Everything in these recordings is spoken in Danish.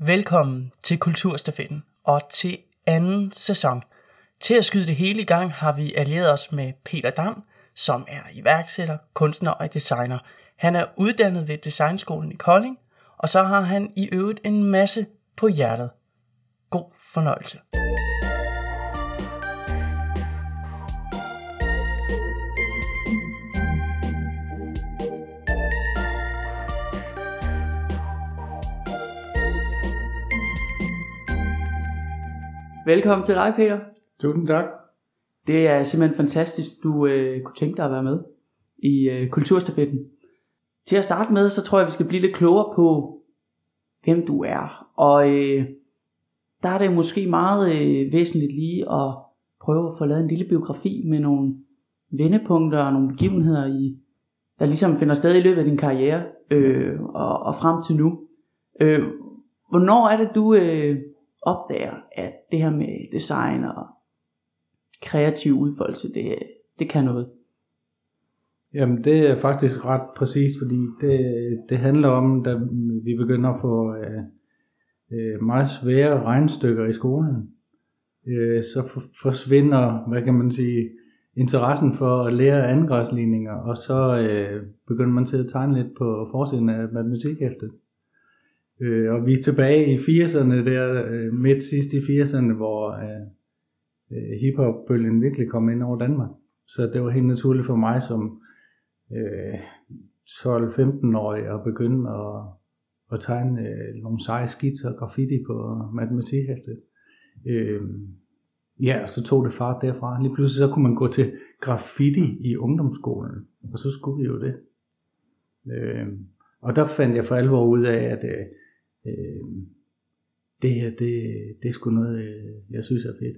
Velkommen til Kulturstafetten og til anden sæson. Til at skyde det hele i gang har vi allieret os med Peter Dam, som er iværksætter, kunstner og designer. Han er uddannet ved Designskolen i Kolding, og så har han i øvrigt en masse på hjertet. God fornøjelse. Velkommen til dig, Peter. Tusind tak. Det er simpelthen fantastisk, du øh, kunne tænke dig at være med i øh, Kulturstafetten. Til at starte med, så tror jeg, vi skal blive lidt klogere på, hvem du er. Og øh, der er det måske meget øh, væsentligt lige at prøve at få lavet en lille biografi med nogle vendepunkter og nogle begivenheder, i, der ligesom finder sted i løbet af din karriere øh, og, og frem til nu. Øh, hvornår er det, du øh, opdager, at det her med design og kreativ udfoldelse, det, det kan noget? Jamen det er faktisk ret præcist, fordi det, det handler om, da vi begynder at få øh, øh, meget svære regnstykker i skolen, øh, så for, forsvinder, hvad kan man sige, interessen for at lære angrebsligninger, og så øh, begynder man til at tegne lidt på forsiden af matematikhæftet. Øh, og vi er tilbage i 80'erne, der øh, midt sidst i 80'erne, hvor øh, øh, hiphop-bølgen virkelig kom ind over Danmark. Så det var helt naturligt for mig som øh, 12-15-årig at begynde at, at tegne øh, nogle seje skitser og graffiti på matematikhæftet. Øh, ja, så tog det fart derfra. Lige pludselig så kunne man gå til graffiti i ungdomsskolen, og så skulle vi jo det. Øh, og der fandt jeg for alvor ud af, at øh, øh, det her, det, det er sgu noget, øh, jeg synes er fedt.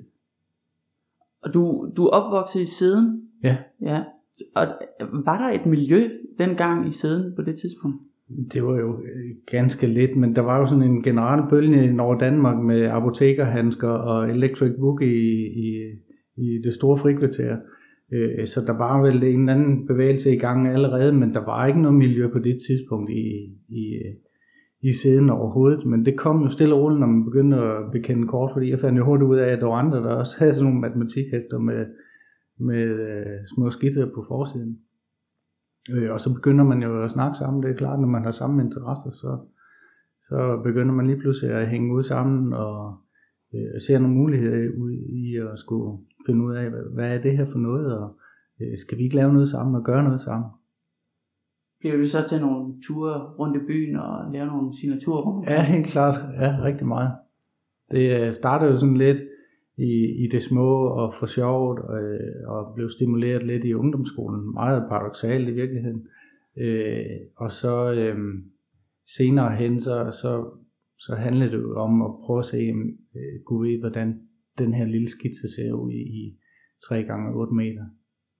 Og du, du er opvokset i Siden? Ja. Ja. Og var der et miljø dengang i Siden på det tidspunkt? Det var jo øh, ganske lidt, men der var jo sådan en generel bølge over Danmark med apotekerhandsker og electric book i, i, i det store frikvarter. Øh, så der var vel en eller anden bevægelse i gang allerede, men der var ikke noget miljø på det tidspunkt i, i, i siden overhovedet. Men det kom jo stille og roligt, når man begyndte at bekende kort, fordi jeg fandt jo hurtigt ud af, at der var andre, der også havde sådan nogle matematikhæfter med, med øh, små skitser på forsiden. Øh, og så begynder man jo at snakke sammen. Det er klart, når man har samme interesser, så, så begynder man lige pludselig at hænge ud sammen og øh, ser nogle muligheder ud i at skulle finde ud af, hvad, hvad er det her for noget, og øh, skal vi ikke lave noget sammen og gøre noget sammen? Bliver du så til nogle ture rundt i byen og lave nogle signaturer? Ja, helt klart. Ja, rigtig meget. Det øh, startede jo sådan lidt i, i det små og for sjovt, øh, og blev stimuleret lidt i ungdomsskolen. Meget paradoxalt i virkeligheden. Øh, og så øh, senere hen, så, så, så handlede det jo om at prøve at se, øh, gud vi, hvordan den her lille skitse ser ud i, i 3 gange 8 meter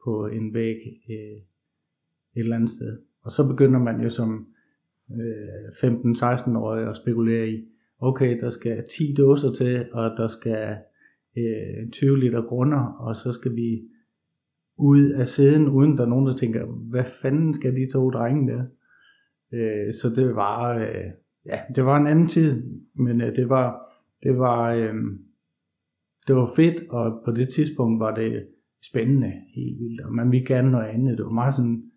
på en væg øh, et eller andet sted. Og så begynder man jo som øh, 15-16-årig at spekulere i, okay, der skal 10 dåser til, og der skal øh, 20 liter grunder, og så skal vi ud af sæden, uden der er nogen, der tænker, hvad fanden skal de to drenge der? Øh, så det var, øh, ja, det var en anden tid, men øh, det var, det var, øh, det var fedt, og på det tidspunkt var det spændende, helt vildt, og man ville gerne noget andet. Det var meget sådan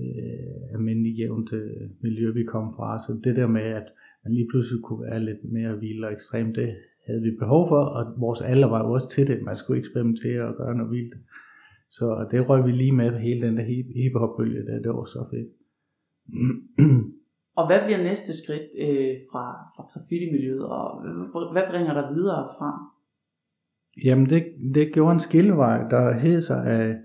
øh, almindelig jævnt øh, miljø, vi kom fra, så det der med, at man lige pludselig kunne være lidt mere vild og ekstrem, det havde vi behov for, og vores alder var jo også til det, man skulle eksperimentere og gøre noget vildt. Så det røg vi lige med hele den der hiphop-bølge der, det var så fedt. og hvad bliver næste skridt øh, fra, fra graffiti-miljøet, og hvad bringer der videre frem? Jamen det, det gjorde en skillevej, der hed sig af,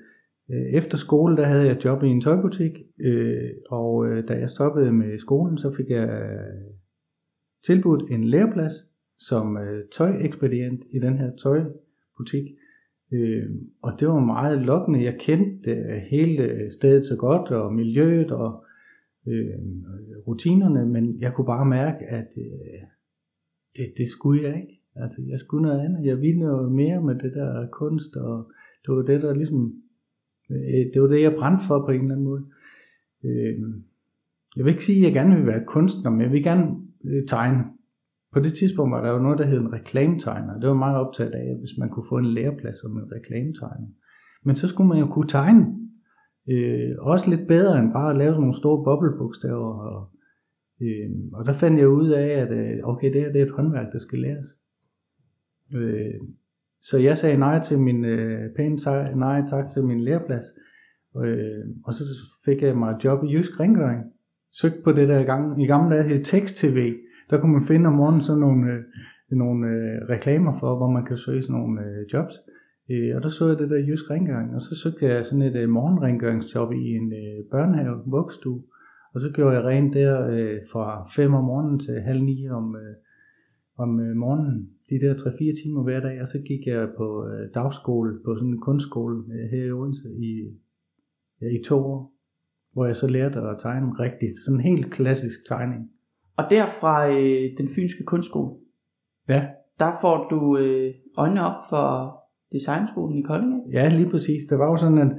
Øh, efter skole, der havde jeg job i en tøjbutik, øh, og øh, da jeg stoppede med skolen, så fik jeg øh, tilbudt en læreplads som øh, tøjekspedient i den her tøjbutik. Øh, og det var meget lokkende. Jeg kendte øh, hele stedet så godt, og miljøet og øh, rutinerne, men jeg kunne bare mærke, at øh, det, det skulle jeg ikke. Altså, jeg skulle noget andet. Jeg ville noget mere med det der kunst, og det var det, der ligesom, øh, det var det, jeg brændte for på en eller anden måde. Øh, jeg vil ikke sige, at jeg gerne vil være kunstner, men jeg vil gerne øh, tegne. på det tidspunkt var der jo noget, der hed en reklametegner. Det var meget optaget af, hvis man kunne få en læreplads som en reklametegner. Men så skulle man jo kunne tegne. Øh, også lidt bedre end bare at lave sådan nogle store boblebogstaver. Og, øh, og der fandt jeg ud af, at øh, okay, det her det er et håndværk, der skal læres. Øh, så jeg sagde nej til min øh, pæne nej tak til min læreplads. Øh, og så fik jeg mig et job i Jysk Rengøring. Søgte på det der gang, i gamle dage hed Tekst-TV. Der kunne man finde om morgenen sådan nogle, øh, nogle øh, reklamer for, hvor man kan søge sådan nogle øh, jobs. Øh, og der så jeg det der Jysk Rengøring, og så søgte jeg sådan et øh, morgenrengøringsjob i en øh, børnehave, vugstue. Og så gjorde jeg rent der øh, fra 5 om morgenen til halv 9 om, øh, om øh, morgenen. De der 3-4 timer hver dag, og så gik jeg på øh, dagskole på sådan en kunstskole øh, her i Odense i, ja, i to år. Hvor jeg så lærte at tegne rigtigt. Sådan en helt klassisk tegning. Og der fra øh, den fynske kunstskole, Ja, der får du øh, øjnene op for designskolen i Kolding. Ja, lige præcis. Det var jo sådan, at,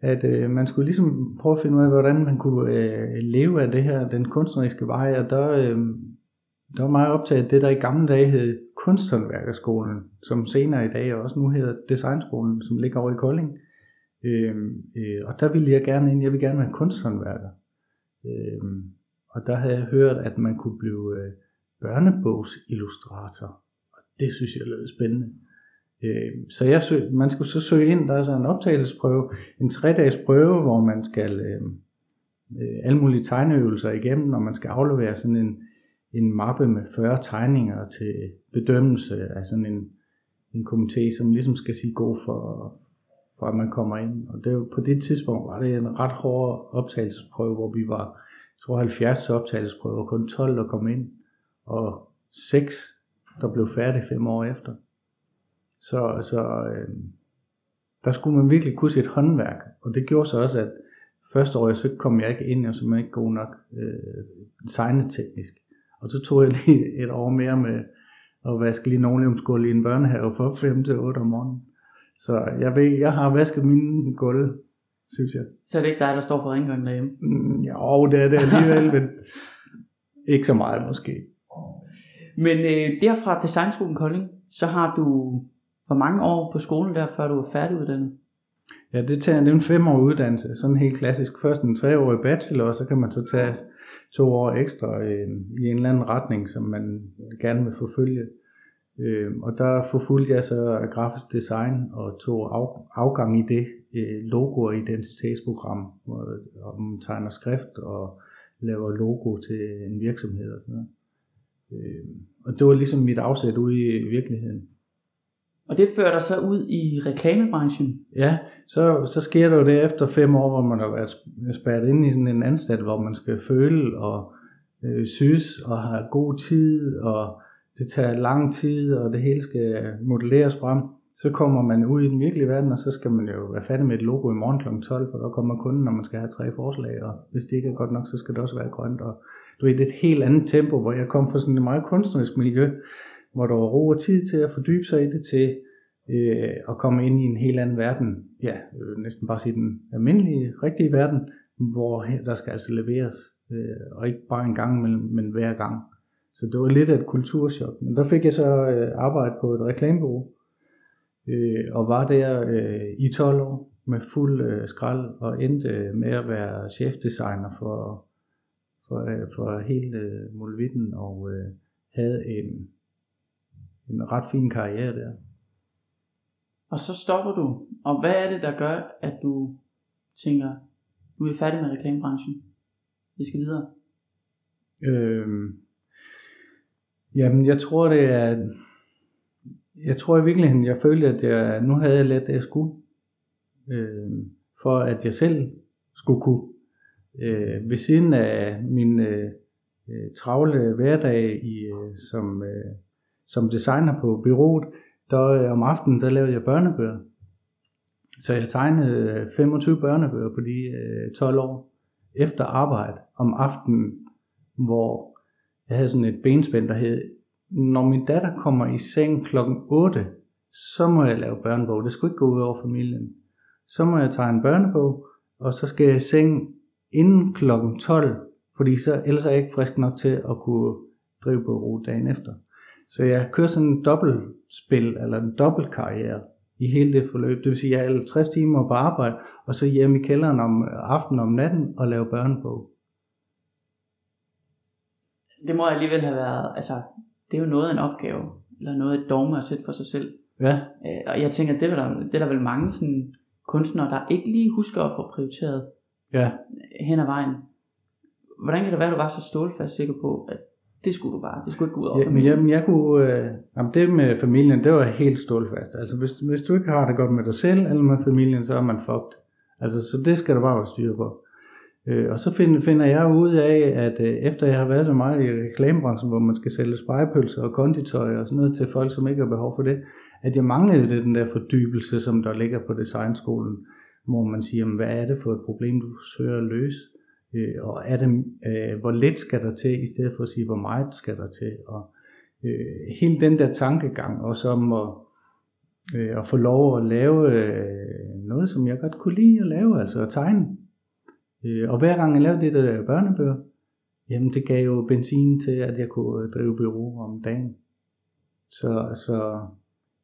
at øh, man skulle ligesom prøve at finde ud af, hvordan man kunne øh, leve af det her, den kunstneriske vej, og der, øh, der var meget optaget af det, der i gamle dage hed Kunsthåndværkerskolen, som senere i dag også nu hedder Designskolen, som ligger over i Kolding. Øh, øh, og der ville jeg gerne ind, jeg ville gerne være kunsthåndværker. Øh, og der havde jeg hørt, at man kunne blive øh, børnebogsillustrator, og det synes jeg lød spændende. Øh, så jeg søg, man skulle så søge ind, der er så en optagelsesprøve, en tre-dages prøve, hvor man skal øh, øh, alle mulige tegneøvelser igennem, og man skal aflevere sådan en, en mappe med 40 tegninger til bedømmelse af sådan en, en komité, som ligesom skal sige god for, for at man kommer ind. Og det, var- på det tidspunkt var det en ret hård optagelsesprøve, hvor vi var, jeg tror 70 optagelsesprøver, og kun 12 der kom ind, og 6 der blev færdige fem år efter. Så, så øh, der skulle man virkelig kunne sit håndværk, og det gjorde så også, at første år jeg søgte, kom jeg ikke ind, jeg var ikke god nok øh, tegneteknisk. Og så tog jeg lige et år mere med at vaske lige nogen i en børnehave fra 5 til 8 om morgenen. Så jeg ved, jeg har vasket mine gulv, synes jeg. Så er det ikke dig, der står for rengøringen derhjemme. Mm, jo, det er det alligevel, men ikke så meget måske. Men øh, derfra Designskolen Kolding, så har du hvor mange år på skolen der, før du er færdiguddannet? Ja, det tager er en femårig uddannelse, sådan helt klassisk. Først en treårig bachelor, og så kan man så tage to år ekstra øh, i en eller anden retning, som man gerne vil forfølge. Øh, og der forfulgte jeg så grafisk design og tog af, afgang i det øh, logo- og identitetsprogram, hvor hvor man tegner skrift og laver logo til en virksomhed og sådan noget. Øh, og det var ligesom mit afsæt ude i virkeligheden. Og det fører dig så ud i reklamebranchen. Ja, så, så sker der jo det efter fem år, hvor man har været spærret ind i sådan en anstalt, hvor man skal føle og øh, synes og have god tid, og det tager lang tid, og det hele skal modelleres frem. Så kommer man ud i den virkelige verden, og så skal man jo være færdig med et logo i morgen kl. 12, for der kommer kunden, når man skal have tre forslag, og hvis det ikke er godt nok, så skal det også være grønt. Og du ved, det er et helt andet tempo, hvor jeg kom fra sådan et meget kunstnerisk miljø, hvor der var ro og tid til at fordybe sig i det, til øh, at komme ind i en helt anden verden. Ja, øh, næsten bare sige den almindelige, rigtige verden, hvor der skal altså leveres, øh, og ikke bare en gang, men, men hver gang. Så det var lidt af et kulturschok. Men der fik jeg så øh, arbejde på et reklamebureau, øh, og var der øh, i 12 år med fuld øh, skrald, og endte øh, med at være chefdesigner for, for, øh, for hele øh, Molvitten, og øh, havde en, en ret fin karriere der. Og så stopper du. Og hvad er det, der gør, at du tænker, nu er vi færdige med reklamebranchen. Vi skal videre. Øhm, jamen, jeg tror det er, jeg tror i virkeligheden, jeg følte, at jeg, nu havde jeg let det, jeg skulle, øhm, for at jeg selv skulle kunne. Øh, ved siden af min øh, øh, travle hverdag i, øh, som, øh, som designer på byrådet, der øh, om aftenen, der lavede jeg børnebøger. Så jeg tegnede øh, 25 børnebøger på de øh, 12 år efter arbejde om aftenen, hvor jeg havde sådan et benspænd, der hed, når min datter kommer i seng klokken 8, så må jeg lave børnebog. Det skulle ikke gå ud over familien. Så må jeg tegne en børnebog, og så skal jeg i seng inden klokken 12, fordi så, ellers er jeg ikke frisk nok til at kunne drive på dagen efter. Så jeg kører sådan en dobbeltspil, eller en dobbeltkarriere i hele det forløb. Det vil sige, at jeg er 50 timer på arbejde, og så hjemme i kælderen om aftenen om natten og lave børnebog. Det må alligevel have været, altså, det er jo noget af en opgave, eller noget af et dogme at sætte for sig selv. Ja, Øh, og jeg tænker, det er der, det er der vel mange sådan, kunstnere, der ikke lige husker at få prioriteret ja. hen ad vejen. Hvordan kan det være, at du var så stålfast sikker på, at det skulle du bare, det skulle ikke gå ud over Ja, familien? jamen, jeg kunne, øh, jamen det med familien, det var helt stålfast. Altså hvis, hvis du ikke har det godt med dig selv eller med familien, så er man fucked. Altså så det skal der bare være styr på. Øh, og så finder, finder jeg ud af, at øh, efter jeg har været så meget i reklamebranchen, hvor man skal sælge spejepølser og konditøj og sådan noget til folk, som ikke har behov for det, at jeg manglede det, den der fordybelse, som der ligger på designskolen, hvor man siger, jamen, hvad er det for et problem, du forsøger at løse? Øh, og er det, øh, hvor lidt skal der til, i stedet for at sige, hvor meget skal der til? Og øh, hele den der tankegang, også om at, øh, at få lov at lave øh, noget, som jeg godt kunne lide at lave, altså at tegne. Øh, og hver gang jeg lavede det der børnebøger, jamen det gav jo benzin til, at jeg kunne øh, drive bureau om dagen. Så, så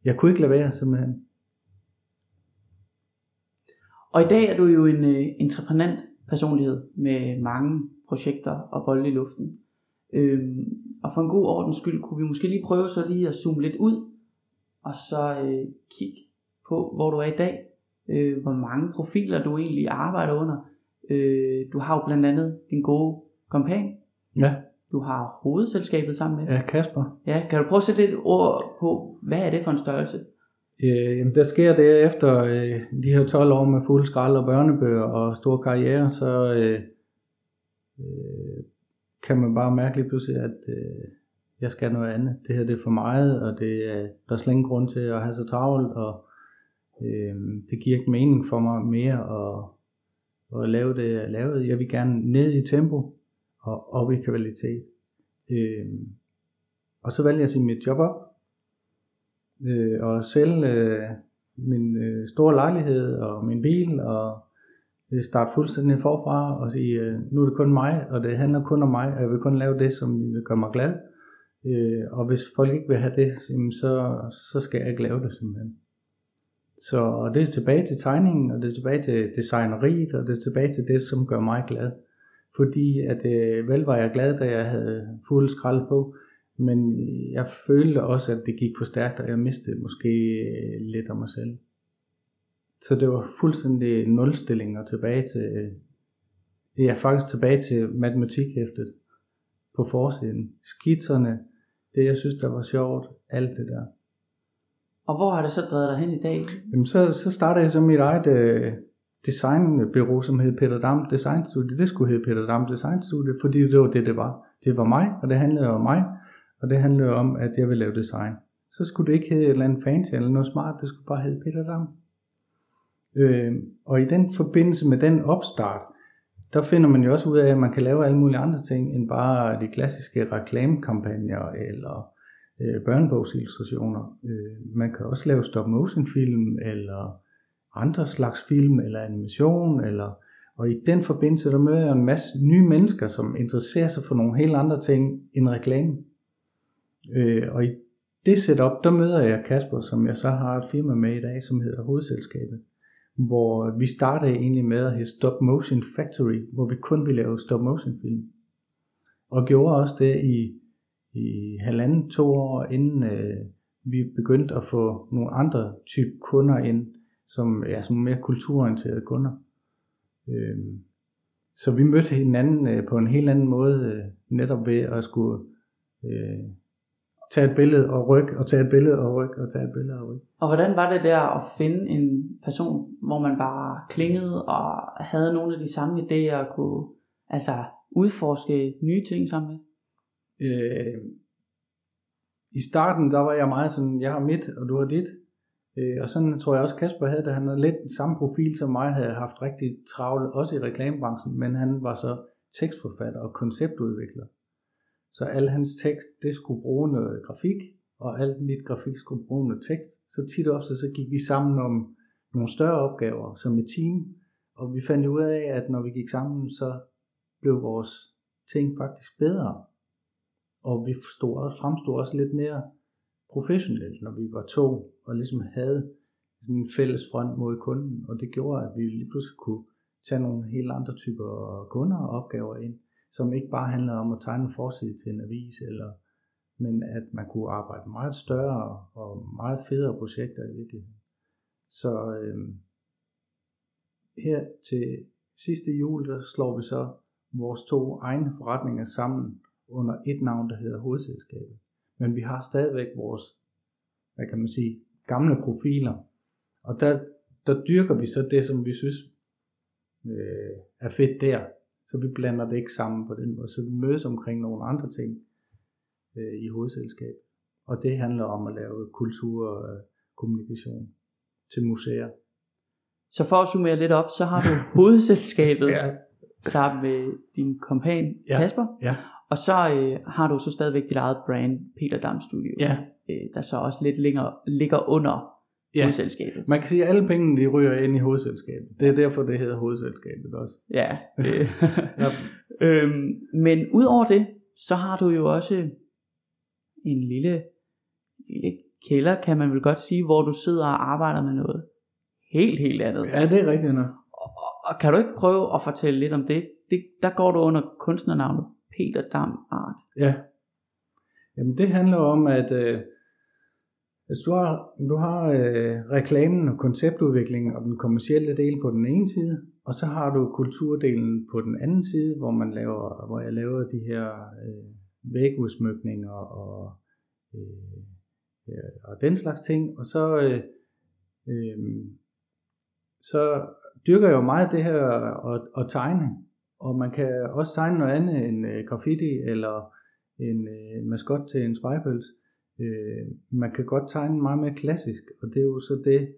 jeg kunne ikke lade være simpelthen. Og i dag er du jo en øh, entreprenant personlighed med mange projekter og bolde i luften. Øhm, og for en god ordens skyld kunne vi måske lige prøve så lige at zoome lidt ud, og så øh, kigge på, hvor du er i dag. Øh, hvor mange profiler du egentlig arbejder under. Øh, du har jo blandt andet din gode kompan. Ja, Du har hovedselskabet sammen med. ja Kasper. Ja, kan du prøve at sætte lidt ord på, hvad er det for en størrelse? Øh, jamen, der sker det efter øh, de her 12 år med fuld skrald og børnebøger og stor karriere, så øh, øh, kan man bare mærke lige pludselig, at øh, jeg skal noget andet. Det her det er for meget, og det, er, der er slet ingen grund til at have så travlt, og øh, det giver ikke mening for mig mere at, at lave det, jeg lavede. Jeg vil gerne ned i tempo og op i kvalitet. Øh, og så valgte jeg at sige mit job op, øh, og sælge øh, min øh, store lejlighed og min bil og øh, starte fuldstændig forfra og sige, øh, nu er det kun mig, og det handler kun om mig, og jeg vil kun lave det, som gør mig glad. Øh, og hvis folk ikke vil have det, så, så skal jeg ikke lave det simpelthen. Så og det er tilbage til tegningen, og det er tilbage til designeriet, og det er tilbage til det, som gør mig glad. Fordi at øh, vel var jeg glad, da jeg havde fuld skrald på, men jeg følte også, at det gik for stærkt, og jeg mistede måske øh, lidt af mig selv. Så det var fuldstændig nulstilling og tilbage til, øh, ja faktisk tilbage til matematikhæftet på forsiden. Skitserne, det jeg synes, der var sjovt, alt det der. Og hvor har det så drevet dig hen i dag? Jamen så, så startede jeg så mit eget øh, designbureau, som hed Peter Dam Design Studio. Det skulle hedde Peter Dam Design Studio, fordi det var det, det var. Det var mig, og det handlede om mig, og det handlede om, at jeg ville lave design. Så skulle det ikke hedde et eller andet fancy eller noget smart, det skulle bare hedde Peter Dam. Øh, og i den forbindelse med den opstart, der finder man jo også ud af, at man kan lave alle mulige andre ting, end bare de klassiske reklamekampagner eller øh, børnebogsillustrationer. Øh, man kan også lave stop motion film, eller andre slags film, eller animation, eller og i den forbindelse, der møder jeg en masse nye mennesker, som interesserer sig for nogle helt andre ting end reklame. Øh, og i det setup, der møder jeg Kasper, som jeg så har et firma med i dag, som hedder Hovedselskabet. Hvor vi startede egentlig med at hedde Stop Motion Factory, hvor vi kun ville lave stop motion film. Og gjorde også det i, i halvanden, to år, inden øh, vi begyndte at få nogle andre type kunder ind, som er som mere kulturorienterede kunder. Øh, så vi mødte hinanden øh, på en helt anden måde, øh, netop ved at skulle øh, tage et billede og rykke, og tage et billede og rykke, og tage et billede og rykke. Og hvordan var det der at finde en person, hvor man bare klingede og havde nogle af de samme idéer og kunne altså, udforske nye ting sammen med? Øh, I starten, der var jeg meget sådan, jeg har mit, og du har dit. Øh, og sådan tror jeg også Kasper havde det. Han havde lidt den samme profil som mig, havde haft rigtig travlt, også i reklamebranchen, men han var så tekstforfatter og konceptudvikler. Så al hans tekst, det skulle bruge noget grafik, og alt mit grafik skulle bruge noget tekst. Så tit og ofte, så gik vi sammen om nogle større opgaver som et team, og vi fandt ud af, at når vi gik sammen, så blev vores ting faktisk bedre. og vi stod også, fremstod også lidt mere professionelt, når vi var to, og ligesom havde sådan en fælles front mod kunden, og det gjorde, at vi lige pludselig kunne tage nogle helt andre typer kunder og opgaver ind, som ikke bare handler om at tegne en forside til en avis, eller, men at man kunne arbejde meget større og meget federe projekter i virkeligheden. Så øh, her til sidste jul, der slår vi så vores to egne forretninger sammen under et navn, der hedder hovedselskabet. Men vi har stadigvæk vores, hvad kan man sige, gamle profiler. Og der, der dyrker vi så det, som vi synes øh, er fedt der. Så vi blander det ikke sammen på den måde. Så vi mødes omkring nogle andre ting øh, i hovedselskabet. Og det handler om at lave kultur og øh, kommunikation til museer. Så for at summere lidt op, så har du hovedselskabet ja. sammen med din kompan Ja. Kasper, Ja, og så øh, har du så stadigvæk dit eget brand, Peter Dam Studio, ja, øh, der så også lidt længere ligger under ja. hovedselskabet. Man kan sige, at alle pengene de ryger ind i hovedselskabet. Det er derfor, det hedder hovedselskabet også. Ja. Øh. Øhm, men udover det, så har du jo også en lille, lille kælder, kan man vel godt sige, hvor du sidder og arbejder med noget helt, helt andet. Ja, det er rigtigt nok. Og, og kan du ikke prøve at fortælle lidt om det? det der går du under kunstnernavnet Peter Dam Art. Ja. Jamen det handler om, at øh, hvis du har, du har øh, reklamen og konceptudviklingen og den kommercielle del på den ene side, og så har du kulturdelen på den anden side, hvor man laver, hvor jeg laver de her øh, vægudsmykninger og, øh, ja, og den slags ting, og så øh, øh, så dyrker jeg jo meget det her at, at tegne, og man kan også tegne noget andet end øh, graffiti eller en øh, maskot til en spejpøls. Øh, Øh, man kan godt tegne meget mere klassisk, og det er jo så det,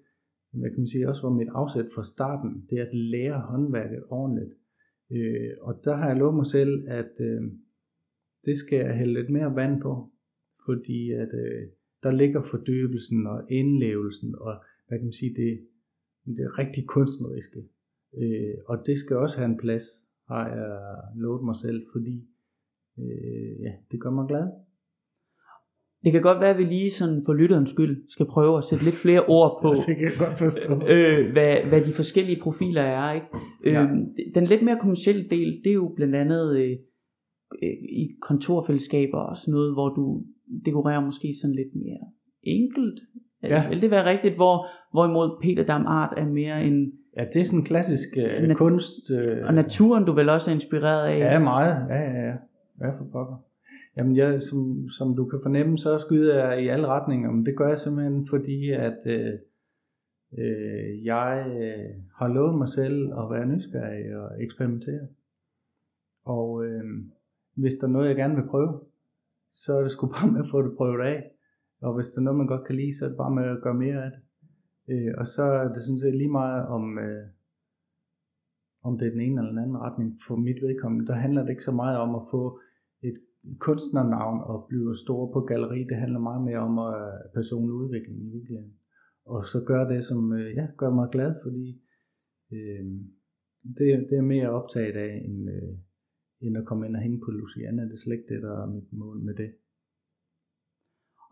hvad kan man sige, også var mit afsæt fra starten, det er at lære håndværket ordentligt. Øh, og der har jeg lovet mig selv, at øh, det skal jeg hælde lidt mere vand på, fordi at øh, der ligger fordybelsen og indlevelsen, og hvad kan man sige, det, det rigtig kunstneriske. Øh, og det skal også have en plads, har jeg lovet mig selv, fordi øh, ja, det gør mig glad. Det kan godt være, at vi lige sådan for lytterens skyld skal prøve at sætte lidt flere ord på, det kan jeg godt forstå. øh, hvad, hvad de forskellige profiler er. Ikke? Ja. Øh, den lidt mere kommercielle del, det er jo blandt andet øh, øh, i kontorfællesskaber og sådan noget, hvor du dekorerer måske sådan lidt mere enkelt. Ja. Vil det være rigtigt, hvor, hvorimod Peter Dam Art er mere en, Ja, det er sådan en klassisk øh, Nat- kunst. Øh, og naturen du vel også er inspireret af. Ja, meget. Ja, ja, ja. Hvad for pokker? Jamen, jeg, som, som du kan fornemme, så skyder jeg i alle retninger, men det gør jeg simpelthen fordi, at øh, øh, jeg øh, har lovet mig selv at være nysgerrig og eksperimentere. Og øh, hvis der er noget, jeg gerne vil prøve, så er det sgu bare med at få det prøvet af. Og hvis der er noget, man godt kan lide, så er det bare med at gøre mere af det. Øh, og så er det sådan set lige meget om, øh, om det er den ene eller den anden retning. For mit vedkommende, der handler det ikke så meget om at få kunstnernavn og blive stor på galleri. Det handler meget mere om øh, personlig udvikling i virkeligheden. Og så gør det, som øh, ja, gør mig glad, fordi øh, det, det er mere optaget af, end, øh, end at komme ind og hænge på Luciana. Det er slet ikke det, der er mit mål med det.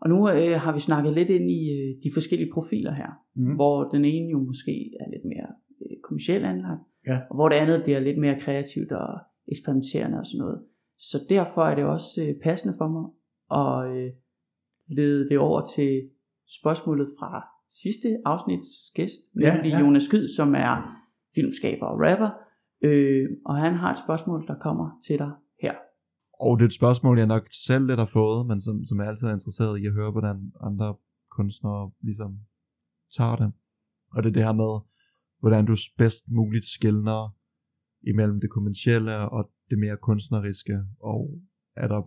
Og nu øh, har vi snakket lidt ind i øh, de forskellige profiler her, Mm. hvor den ene jo måske er lidt mere øh, kommercielt anlagt, Ja. og hvor det andet bliver lidt mere kreativt og eksperimenterende og sådan noget. Så derfor er det også øh, passende for mig at øh, lede det over til spørgsmålet fra sidste afsnits gæst, Ja, nemlig ja. Jonas Skyd, som er filmskaber og rapper, øh, og han har et spørgsmål, der kommer til dig her. Og det er et spørgsmål, jeg nok selv lidt har fået, men som, som jeg altid er interesseret i at høre, hvordan andre kunstnere ligesom tager det. Og det er det her med, hvordan du bedst muligt skældner imellem det kommercielle og det mere kunstneriske, og er der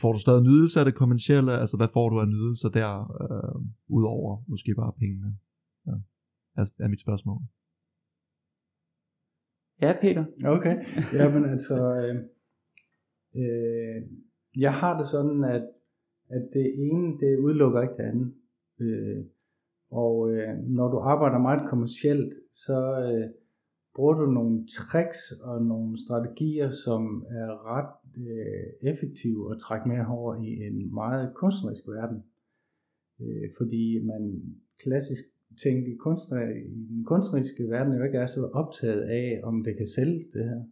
får du stadig nydelse af det kommercielle, altså hvad får du af nydelser der, øh, udover måske bare pengene, ja, er, er mit spørgsmål. Ja, Peter. Okay, jamen altså, øh, øh, jeg har det sådan, at, at det ene, det udelukker ikke det andet. Øh, og øh, når du arbejder meget kommercielt, så, øh, bruger du nogle tricks og nogle strategier, som er ret øh, effektive at trække med over i en meget kunstnerisk verden. Øh, fordi man klassisk tænkt i, kunstner, øh, i den kunstneriske verden jo ikke er så optaget af, om det kan sælges det her.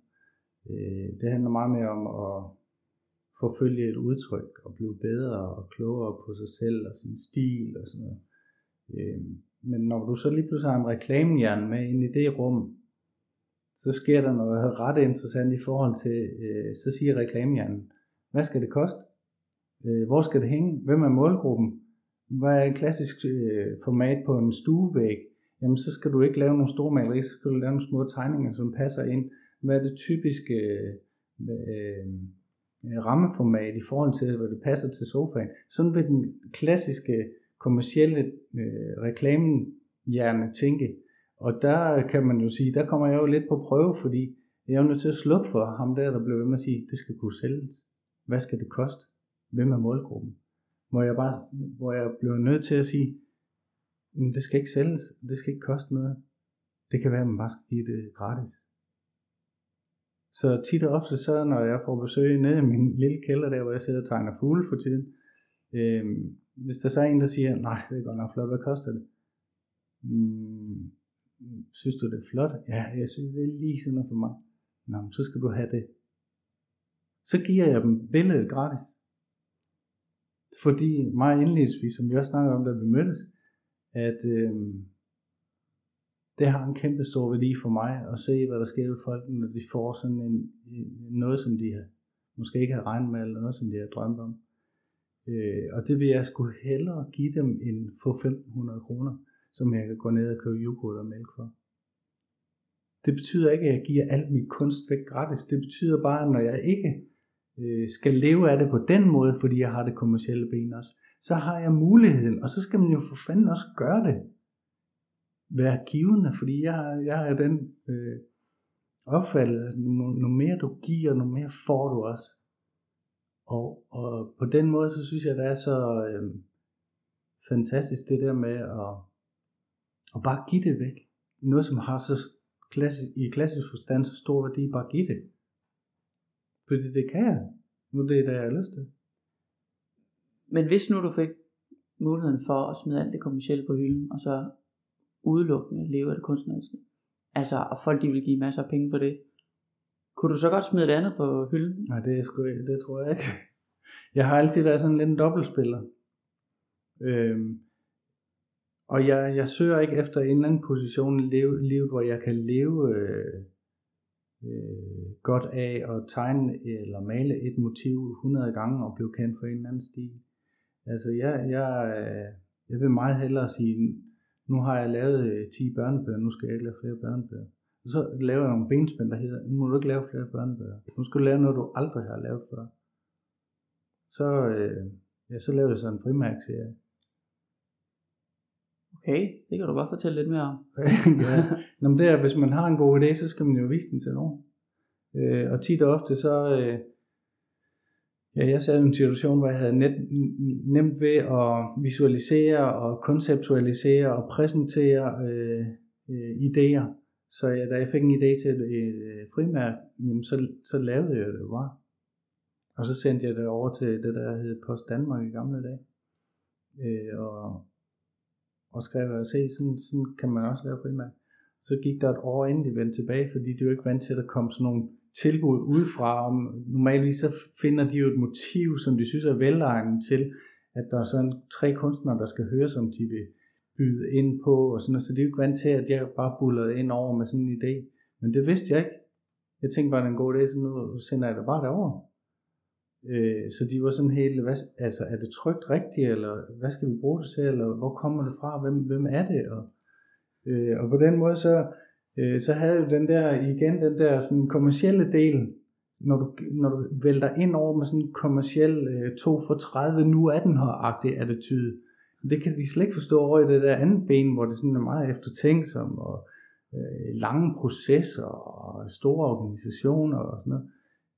Øh, det handler meget mere om at forfølge et udtryk og blive bedre og klogere på sig selv og sin stil og sådan noget. Øh, men når du så lige pludselig har en reklamehjerne med ind i det rum, så sker der noget ret interessant i forhold til, øh, så siger reklamehjernen, hvad skal det koste? Øh, hvor skal det hænge? Hvem er målgruppen? Hvad er et klassisk øh, format på en stuevæg? Jamen så skal du ikke lave nogle store malerier, så skal du lave nogle små tegninger, som passer ind. Hvad er det typiske øh, øh, rammeformat i forhold til, hvad det passer til sofaen? Sådan vil den klassiske kommercielle øh, reklamehjerne tænke. Og der kan man jo sige, der kommer jeg jo lidt på prøve, fordi jeg er nødt til at slukke for ham der, der blev ved med at sige, det skal kunne sælges. Hvad skal det koste? Hvem er målgruppen? Hvor jeg bare, hvor jeg blev nødt til at sige, det skal ikke sælges, det skal ikke koste noget. Det kan være, at man bare skal give det gratis. Så tit og ofte så, når jeg får besøg nede i min lille kælder der, hvor jeg sidder og tegner fugle for tiden, øh, hvis der så er en, der siger, nej, det er godt nok flot, hvad koster det? Mm, Hmm, synes du det er flot? Ja, jeg synes det er lige sådan noget for mig. Nå, så skal du have det. Så giver jeg dem billedet gratis. Fordi meget indledningsvis, som vi også snakkede om, da vi mødtes, at øh, det har en kæmpe stor værdi for mig at se, hvad der sker ved folk, når de får sådan en, noget, som de har, måske ikke har regnet med, eller noget, som de har drømt om. Øh, og det vil jeg skulle hellere give dem end få 1500 kroner, som jeg kan gå ned og købe yoghurt og mælk for. Det betyder ikke, at jeg giver alt mit kunst væk gratis. Det betyder bare, at når jeg ikke øh, skal leve af det på den måde, fordi jeg har det kommercielle ben også, så har jeg muligheden, og så skal man jo for fanden også gøre det. Være givende, fordi jeg har, jeg har den øh, opfattelse, at nu mere du giver, nu mere får du også. Og, og på den måde, så synes jeg, det er så øh, fantastisk det der med at, at bare give det væk. Noget, som har så klassisk, i klassisk forstand så stor værdi, bare give det. Fordi det kan jeg. Nu det er det, jeg har lyst til. Men hvis nu du fik muligheden for at smide alt det kommercielle på hylden, og så udelukkende leve af det kunstneriske, altså, og folk de vil give masser af penge på det, kunne du så godt smide det andet på hylden? Nej, det, er sgu, det tror jeg ikke. Jeg har altid været sådan lidt en dobbeltspiller. Øhm, og jeg, jeg søger ikke efter en eller anden position i livet, hvor jeg kan leve øh, øh, godt af at tegne eller male et motiv 100 gange og blive kendt for en eller anden stil. Altså jeg, jeg, jeg vil meget hellere sige, nu har jeg lavet øh, 10 børnebøger, nu skal jeg ikke lave flere børnebøger. Og så laver jeg nogle benspænd, der hedder, nu må du ikke lave flere børnebøger. Nu skal du lave noget, du aldrig har lavet før. Så, øh, ja, så laver jeg så en frimærkserie. Okay, det kan du godt fortælle lidt mere om. ja, Nå, men det er, hvis man har en god idé, så skal man jo vise den til nogen. Øh, og tit og ofte så, øh, ja, jeg sad i en situation, hvor jeg havde net, nemt ved at visualisere og konceptualisere og præsentere øh, øh, idéer. Så ja, da jeg fik en idé til et, et øh, frimærk, jamen så, så lavede jeg det bare. Og så sendte jeg det over til det, der hed Post Danmark i gamle dage. Øh, og, og skrev at se, sådan, sådan kan man også lave frimærke. Så gik der et år inden de vendte tilbage, fordi de var ikke vant til, at der kom sådan nogle tilbud udefra. Om, normalvis så finder de jo et motiv, som de synes er velegnet til, at der er sådan tre kunstnere, der skal høre, som de vil byde ind på, og sådan og så de er jo ikke vant til, at jeg bare bullerede ind over med sådan en idé. Men det vidste jeg ikke. Jeg tænkte bare, at en god idé, så nu sender jeg det bare derover. Øh, så de var sådan helt, hvad, altså er det trygt rigtigt, eller hvad skal vi bruge det til, eller hvor kommer det fra, hvem, hvem er det, og, øh, og på den måde så, øh, så havde vi den der, igen den der sådan kommercielle del, når du, når du vælter ind over med sådan en kommersiel øh, 2 for 30, nu er den her-agtig attitude, det kan de slet ikke forstå over i det der andet ben, hvor det sådan er meget eftertænksom, og øh, lange processer, og store organisationer og sådan noget.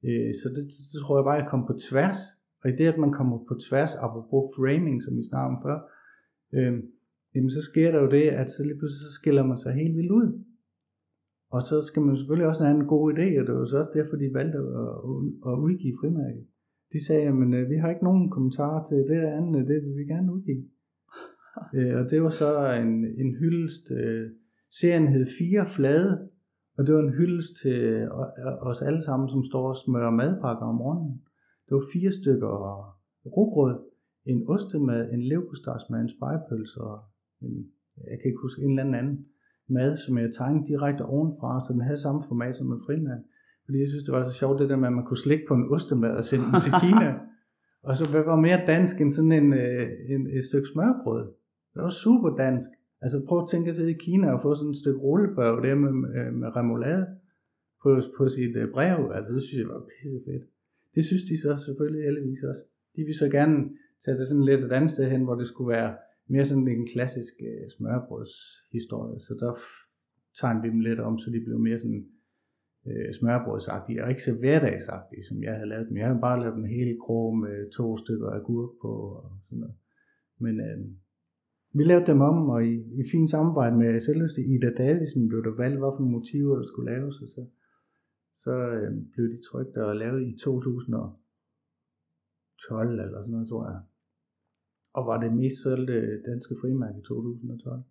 Øh, så det, det tror jeg bare, at komme på tværs. Og i det, at man kommer på tværs, apropos framing, som vi snakkede om før, øh, jamen så sker der jo det, at så lige pludselig så skiller man sig helt vildt ud. Og så skal man selvfølgelig også have en god idé, og det var så også derfor, de valgte at, at udgive frimærket. De sagde, at vi har ikke nogen kommentarer til det andet, det vil vi gerne udgive. Øh, og det var så en, en hyldest. Øh, serien hed Fire Flade, og det var en hyldest til øh, øh, os alle sammen, som står og smører madpakker om morgenen. Det var fire stykker rugbrød, en ostemad, en leverpostejsmad, en spejepølse og en, jeg kan ikke huske, en eller anden mad, som jeg tegnede direkte ovenfra, så den havde samme format som en frimad. Fordi jeg synes, det var så sjovt, det der med, at man kunne slikke på en ostemad og sende den til Kina. og så var mere dansk end sådan en, øh, en, et stykke smørbrød. Det var super dansk. Altså prøv at tænke at sidde i Kina og få sådan et stykke rullebrev der med, øh, med remoulade på, på sit øh, brev. Altså det synes jeg var pisse fedt. Det synes de så selvfølgelig heldigvis også. De vil så gerne tage det sådan lidt et andet sted hen, hvor det skulle være mere sådan en klassisk øh, smørbrødshistorie. Så der tegnede vi dem lidt om, så de blev mere sådan øh, smørbrødsagtige, og ikke så hverdagsagtige, som jeg havde lavet dem. Jeg havde bare lavet dem helt grå med to stykker agurk på og sådan noget. Men øh, vi lavede dem om, og i, i fint samarbejde med selveste Ida Davidsen blev der valgt, hvilke motiver der skulle laves, og så, så øh, blev de trygt og lavet i 2012 eller sådan noget, tror jeg. Og var det mest solgte danske frimærke i 2012.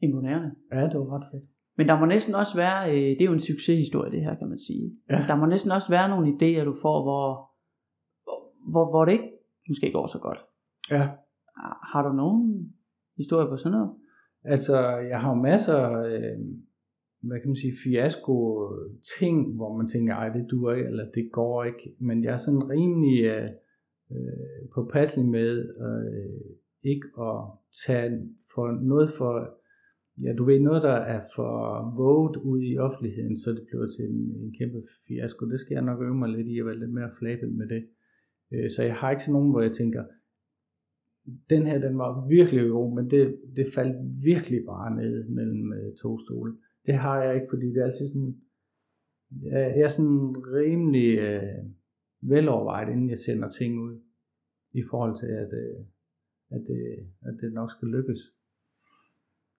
Imponerende. Ja, det var ret fedt. Men der må næsten også være, øh, det er jo en succeshistorie det her, kan man sige. Ja. Der må næsten også være nogle idéer, du får, hvor, hvor, hvor det ikke måske går så godt. Ja. Har du nogen historie på sådan noget? Altså, jeg har jo masser, øh, hvad kan man sige, fiasko ting, hvor man tænker, ej, det dur ikke, eller det går ikke. Men jeg er sådan rimelig øh, påpasselig med øh, ikke at tage for noget for ja, du ved, noget, der er for våget ud i offentligheden, så det bliver til en, en kæmpe fiasko. Det skal jeg nok øve mig lidt i at være lidt mere flabet med det. Øh, så jeg har ikke sådan nogen, hvor jeg tænker, den her, den var virkelig god, men det, det faldt virkelig bare ned mellem øh, to stole. Det har jeg ikke, fordi det er altid sådan, jeg er sådan rimelig øh, velovervejet, inden jeg sender ting ud, i forhold til, at, øh, at, det, at det nok skal lykkes.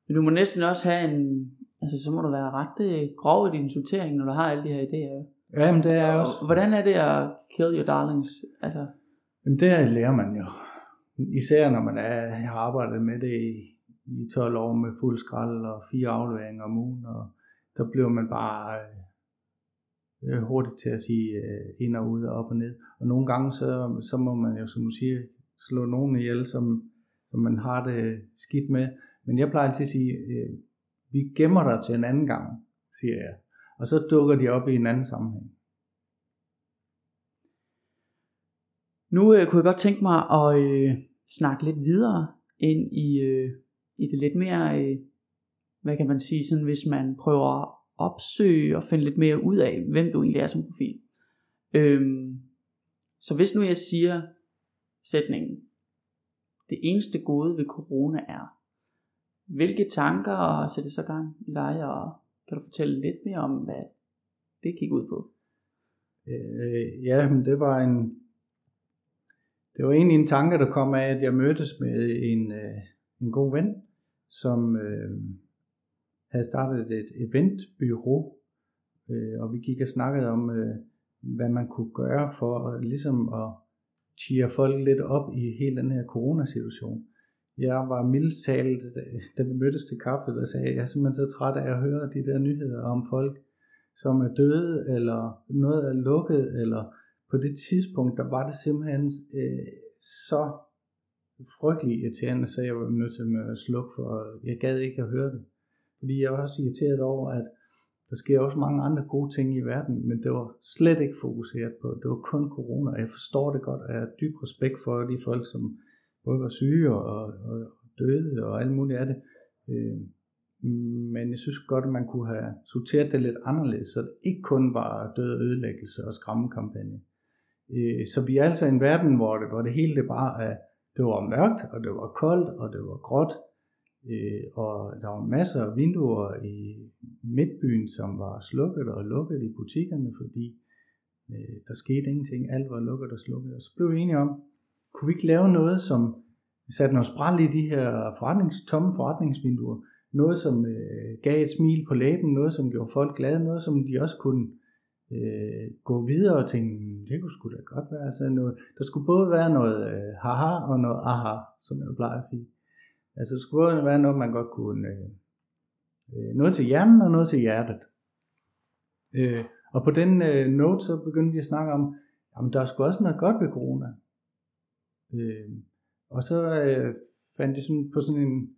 Men du må næsten også have en, altså så må du være ret øh, grov i din sortering, når du har alle de her idéer. Jamen det er også. Hvordan er det at kill your darlings? Altså... Jamen det lærer man jo. Især når man er, har arbejdet med det i, i 12 år med fuld skrald og fire afleveringer om ugen, og der bliver man bare øh, øh hurtigt til at sige øh, ind og ud og op og ned. Og nogle gange så, så må man jo, som du siger, slå nogen ihjel, som, som man har det skidt med. Men jeg plejer altid at sige, øh, vi gemmer dig til en anden gang, siger jeg. Og så dukker de op i en anden sammenhæng. Nu øh, kunne jeg godt tænke mig at øh, snakke lidt videre ind i, øh, i det lidt mere, øh, hvad kan man sige, sådan hvis man prøver at opsøge og finde lidt mere ud af, hvem du egentlig er som profil. Øhm, så hvis nu jeg siger sætningen, det eneste gode ved corona er, hvilke tanker sætter så gang i dig, og kan du fortælle lidt mere om, hvad det gik ud på? Øh, ja, men det var en, det var egentlig en tanke, der kom af, at jeg mødtes med en, øh, en god ven, som øh, havde startet et eventbyrå, øh, og vi gik og snakkede om, øh, hvad man kunne gøre for at, ligesom at cheer folk lidt op i hele den her coronasituation. Jeg var mildest talt, da vi mødtes til kaffe, der sagde, jeg er simpelthen så træt af at høre de der nyheder om folk, som er døde, eller noget er lukket, eller på det tidspunkt, der var det simpelthen øh, så frygtelig irriterende, så jeg var nødt til at slukke for, jeg gad ikke at høre det. Fordi jeg var også irriteret over, at der sker også mange andre gode ting i verden, men det var slet ikke fokuseret på. Det var kun corona, og jeg forstår det godt, og jeg har dyb respekt for de folk, som både var syge og, og døde og alt muligt af det. Øh, men jeg synes godt, at man kunne have sorteret det lidt anderledes, så det ikke kun var død og ødelæggelse og skræmmekampagne. Øh, så vi er altså i en verden, hvor det, hvor det hele det bare er, det var mørkt, og det var koldt, og det var gråt, øh, og der var masser af vinduer i midtbyen, som var slukket og lukket i butikkerne, fordi øh, der skete ingenting, alt var lukket og slukket. Og så blev vi enige om, kunne vi ikke lave noget, som satte noget spræl i de her forretnings, tomme forretningsvinduer, noget, som øh, gav et smil på læben, noget, som gjorde folk glade, noget, som de også kunne øh, gå videre og tænke, hmm, det kunne sgu da godt være sådan noget. Der skulle både være noget øh, haha og noget aha, som jeg plejer at sige. Altså, det skulle både være noget, man godt kunne, øh, øh, noget til hjernen og noget til hjertet. Øh, og på den øh, note, så begyndte vi at snakke om, jamen der er sgu også noget godt ved corona. Øh, og så øh, fandt jeg sådan på sådan en,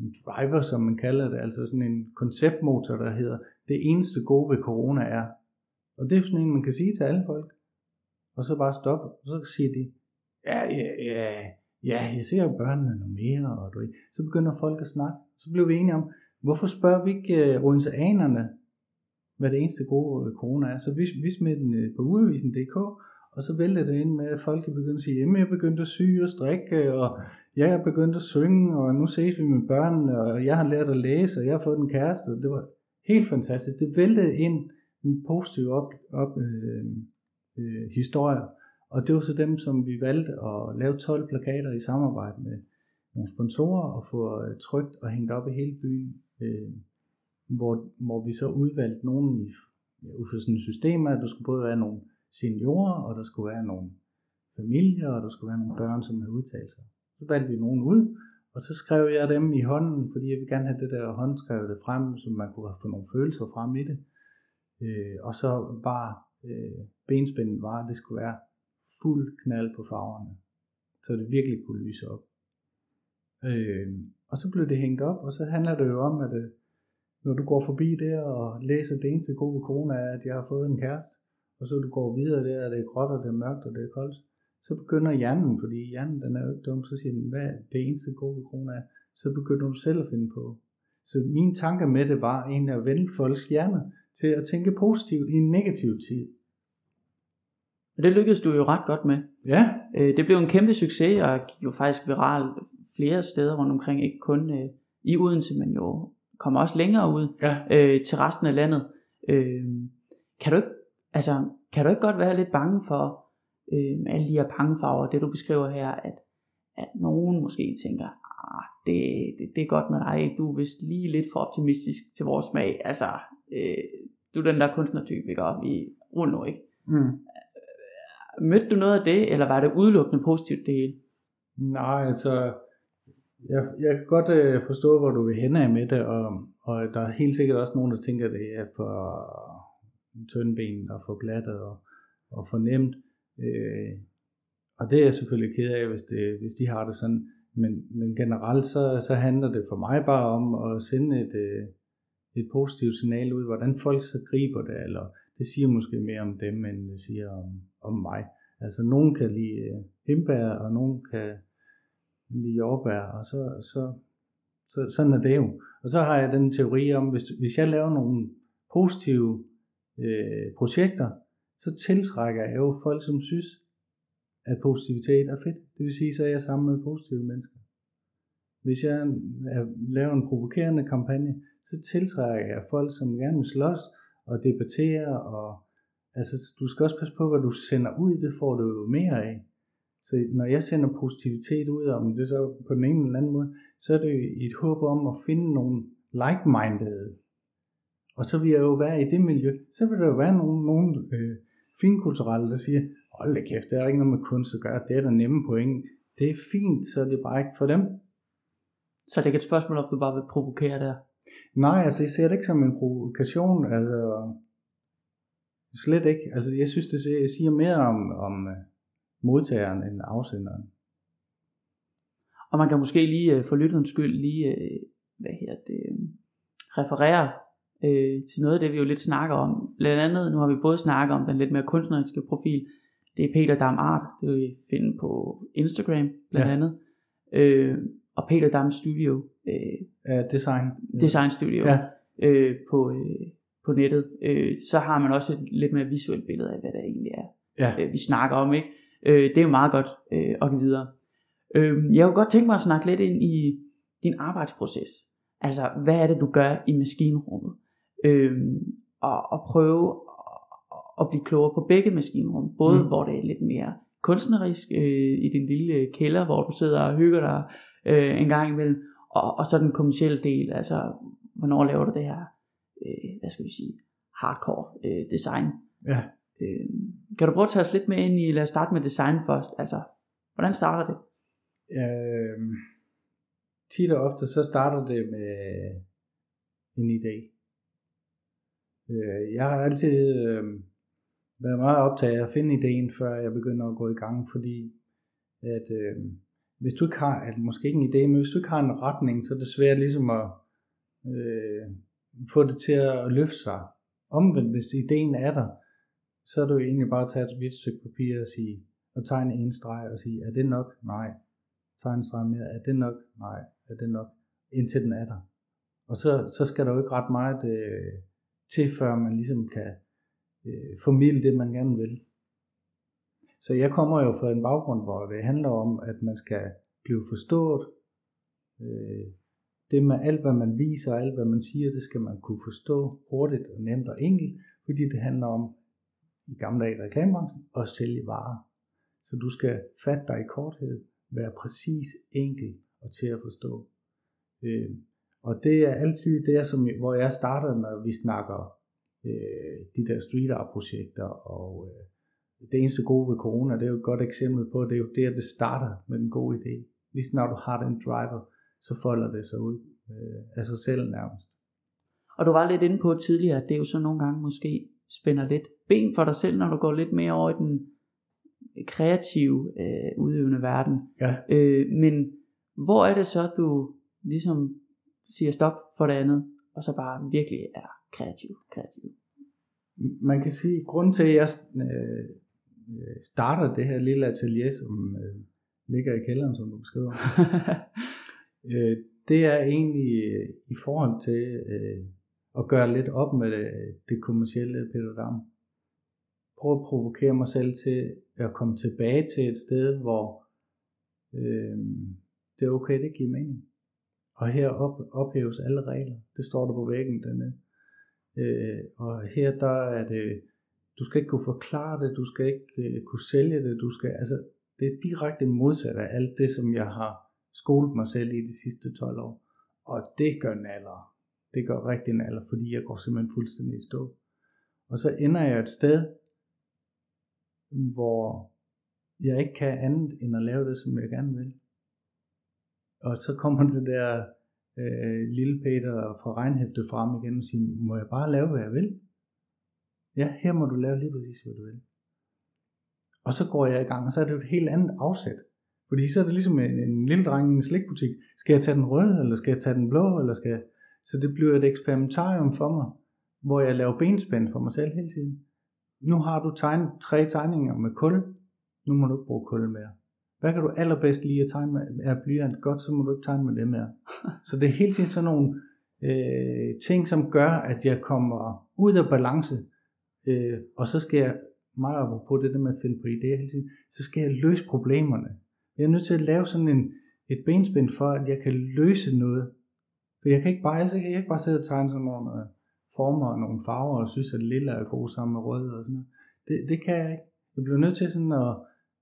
en driver, som man kalder det, altså sådan en konceptmotor, der hedder, det eneste gode ved corona er. Og det er sådan en, man kan sige til alle folk. Og så bare stoppe, og så siger de, ja, ja, ja, ja, jeg ser jo børnene noget mere, og du. Så begynder folk at snakke. Så blev vi enige om, hvorfor spørger vi ikke øh, uh, odenseanerne, hvad det eneste gode øh, corona er. Så vi, vi smed den øh, på udevisen.dk, og så væltede det ind med, at folk begyndte at sige, jamen jeg begyndte at sy og strikke, og jeg er begyndt at synge, og nu ses vi med børnene, og jeg har lært at læse, og jeg har fået en kæreste. Det var helt fantastisk. Det væltede ind positive op, op, øh, øh, historier. Og det var så dem, som vi valgte at lave 12 plakater i samarbejde med nogle sponsorer og få øh, trygt og hængt op i hele byen. Øh, hvor, hvor vi så udvalgte nogen i, ja, ud fra sådan et system, at der skulle både være nogle seniorer, og der skulle være nogle familier, og der skulle være nogle børn, som havde udtalt sig. Så valgte vi nogen ud, og så skrev jeg dem i hånden, fordi jeg ville gerne have det der håndskrevet frem, så man kunne få nogle følelser frem i det. Øh, og så bare øh, benspændet var, at det skulle være fuld knald på farverne, så det virkelig kunne lyse op. Øh, og så blev det hængt op, og så handler det jo om, at øh, når du går forbi der og læser det eneste gode ved corona er, at jeg har fået en kæreste, og så du går videre der, og det er gråt, og det er mørkt, og det er koldt, så begynder hjernen, fordi hjernen den er jo ikke dum, så siger den, hvad er det eneste gode ved corona? Er, så begynder du selv at finde på. Så min tanke med det var egentlig at vende folks hjerner til at tænke positivt i en negativ tid. Og det lykkedes du jo ret godt med. Ja, Øh, det blev en kæmpe succes, og gik jo faktisk viral flere steder rundt omkring, ikke kun øh, i Odense, men jo kom også længere ud ja, øh, til resten af landet. Øh, kan du ikke, altså, kan du ikke godt være lidt bange for øh, alle de her pangefarver, det du beskriver her, at, at nogen måske tænker, ah, det, det, det er godt med dig, du er vist lige lidt for optimistisk til vores smag, altså, øh, du er den der kunstnertype, ikke, og vi ruller nu ikke. mm. Mødte du noget af det, eller var det udelukkende positivt det hele? Nej, altså, jeg, jeg kan godt øh, forstå, hvor du vil hen af med det, og, og der er helt sikkert også nogen, der tænker, at det er for tyndben og for glattet og, og for nemt. Øh, og det er jeg selvfølgelig ked af, hvis, det, hvis de har det sådan. Men, men generelt så, så handler det for mig bare om at sende et, øh, et positivt signal ud, hvordan folk så griber det, eller det siger måske mere om dem, end det siger om, om mig. Altså nogen kan lide øh, himbær, og nogen kan lide jordbær, og så, så, så sådan er det jo. Og så har jeg den teori om, hvis, hvis jeg laver nogle positive øh, projekter, så tiltrækker jeg jo folk, som synes, at positivitet er fedt. Det vil sige, så er jeg sammen med positive mennesker. Hvis jeg laver en provokerende kampagne, så tiltrækker jeg folk, som gerne vil slås og debattere. Og, altså, du skal også passe på, hvad du sender ud, det får du jo mere af. Så når jeg sender positivitet ud, om det så på den ene eller anden måde, så er det i et håb om at finde nogle like-minded. Og så vil jeg jo være i det miljø. Så vil der jo være nogle, nogle øh, finkulturelle, der siger, hold da kæft, det er ikke noget med kunst at gøre, det er der nemme point. Det er fint, så er det bare ikke for dem. Så det er ikke et spørgsmål, om du bare vil provokere der. Nej, altså jeg ser det ikke som en provokation, altså slet ikke. Altså jeg synes, det siger- mere om, om øh, modtageren end afsenderen. Og man kan måske lige øh, for lytterens skyld lige, øh, hvad her det, referere øh, til noget af det, vi jo lidt snakker om. Blandt andet, nu har vi både snakket om den lidt mere kunstneriske profil. Det er Peter Dam Art, det vil vi finde på Instagram blandt Ja. andet. Øh, og Peter Dam Studio, øh, Ja, design. Design Studio, Ja. øh, på, øh, på nettet. Øh, så har man også et lidt mere visuelt billede af, hvad det egentlig er, Ja. øh, vi snakker om. ikke. Øh, det er jo meget godt øh, at give videre. Øh, jeg kunne godt tænke mig at snakke lidt ind i din arbejdsproces. Altså, hvad er det, du gør i maskinrummet? Øh, og, og prøve at, at blive klogere på begge maskinrum. Både Mm. hvor det er lidt mere kunstnerisk øh, i din lille kælder, hvor du sidder og hygger dig øh, en gang imellem, og, og så den kommercielle del, altså hvornår laver du det her, øh, hvad skal vi sige, hardcore øh, design. Ja. Øh, kan du prøve at tage os lidt med ind i, lad os starte med design først, altså hvordan starter det? Øh, tit og ofte så starter det med en idé. Øh, jeg har altid øh, været meget optaget af at finde ideen, før jeg begynder at gå i gang, fordi at øh, hvis du ikke har, at måske ikke en idé, men hvis du ikke har en retning, så er det svært ligesom at øh, få det til at løfte sig. Omvendt, hvis ideen er der, så er det jo egentlig bare at tage et hvidt stykke papir og sige, og tegne en streg og sige, er det nok? Nej. Tegne en streg mere, er det nok? Nej. Er det nok? Indtil den er der. Og så, så skal der jo ikke ret meget øh, til, før man ligesom kan øh, formidle det, man gerne vil. Så jeg kommer jo fra en baggrund, hvor det handler om, at man skal blive forstået. Øh, det med alt, hvad man viser, og alt, hvad man siger, det skal man kunne forstå hurtigt og nemt og enkelt, fordi det handler om, i gamle dage i reklamebranchen, at sælge varer. Så du skal fatte dig i korthed, være præcis, enkel og til at forstå. Øh, og det er altid der, som, hvor jeg starter, når vi snakker øh, de der street art projekter, og øh, det eneste gode ved corona, det er jo et godt eksempel på, det er jo det, at det starter med en god idé. Lige når du har den driver, så folder det sig ud øh, af sig selv nærmest. Og du var lidt inde på tidligere, at det er jo så nogle gange måske spænder lidt ben for dig selv, når du går lidt mere over i den kreative, øh, udøvende verden. Ja. Øh, men hvor er det så, du ligesom siger stop for det andet, og så bare virkelig er kreativ, kreativ? Man kan sige, at grunden til, at jeg øh, starter det her lille atelier, som øh, ligger i kælderen, som du beskriver, øh, det er egentlig øh, i forhold til øh, at gøre lidt op med det, det kommercielle Peter Dam. Prøv at provokere mig selv til at komme tilbage til et sted, hvor øh, det er okay, det giver mening. Og her op, ophæves alle regler. Det står der på væggen dernede. Øh, og her der er det, du skal ikke kunne forklare det, du skal ikke øh, kunne sælge det, du skal, altså det er direkte modsat af alt det, som jeg har skolet mig selv i de sidste 12 år. Og det gør naller. Det gør rigtig naller, fordi jeg går simpelthen fuldstændig i stå. Og så ender jeg et sted, hvor jeg ikke kan andet end at lave det, som jeg gerne vil. Og så kommer det der øh, lille Peter fra regnhæftet frem igen og siger, må jeg bare lave, hvad jeg vil? Ja, her må du lave lige præcis, hvad du vil. Og så går jeg i gang, og så er det jo et helt andet afsæt. Fordi så er det ligesom en, en lille dreng i en slikbutik. Skal jeg tage den røde, eller skal jeg tage den blå, eller skal jeg... Så det bliver et eksperimentarium for mig, hvor jeg laver benspænd for mig selv hele tiden. Nu har du tegnet tre tegninger med kul. Nu må du ikke bruge kul mere. Hvad kan du allerbedst lide at tegne med? Er blyant godt, så må du ikke tegne med det mere. Så det er hele tiden sådan nogle øh, ting, som gør, at jeg kommer ud af balance. Øh, og så skal jeg, meget på det der med at finde på idéer hele tiden, så skal jeg løse problemerne. Jeg er nødt til at lave sådan en, et benspænd for, at jeg kan løse noget. For jeg kan ikke bare, altså, jeg kan ikke bare sidde og tegne sådan nogle øh, former og nogle farver, og synes, at lilla er god sammen med rød og sådan noget. Det, det kan jeg ikke. Jeg bliver nødt til sådan at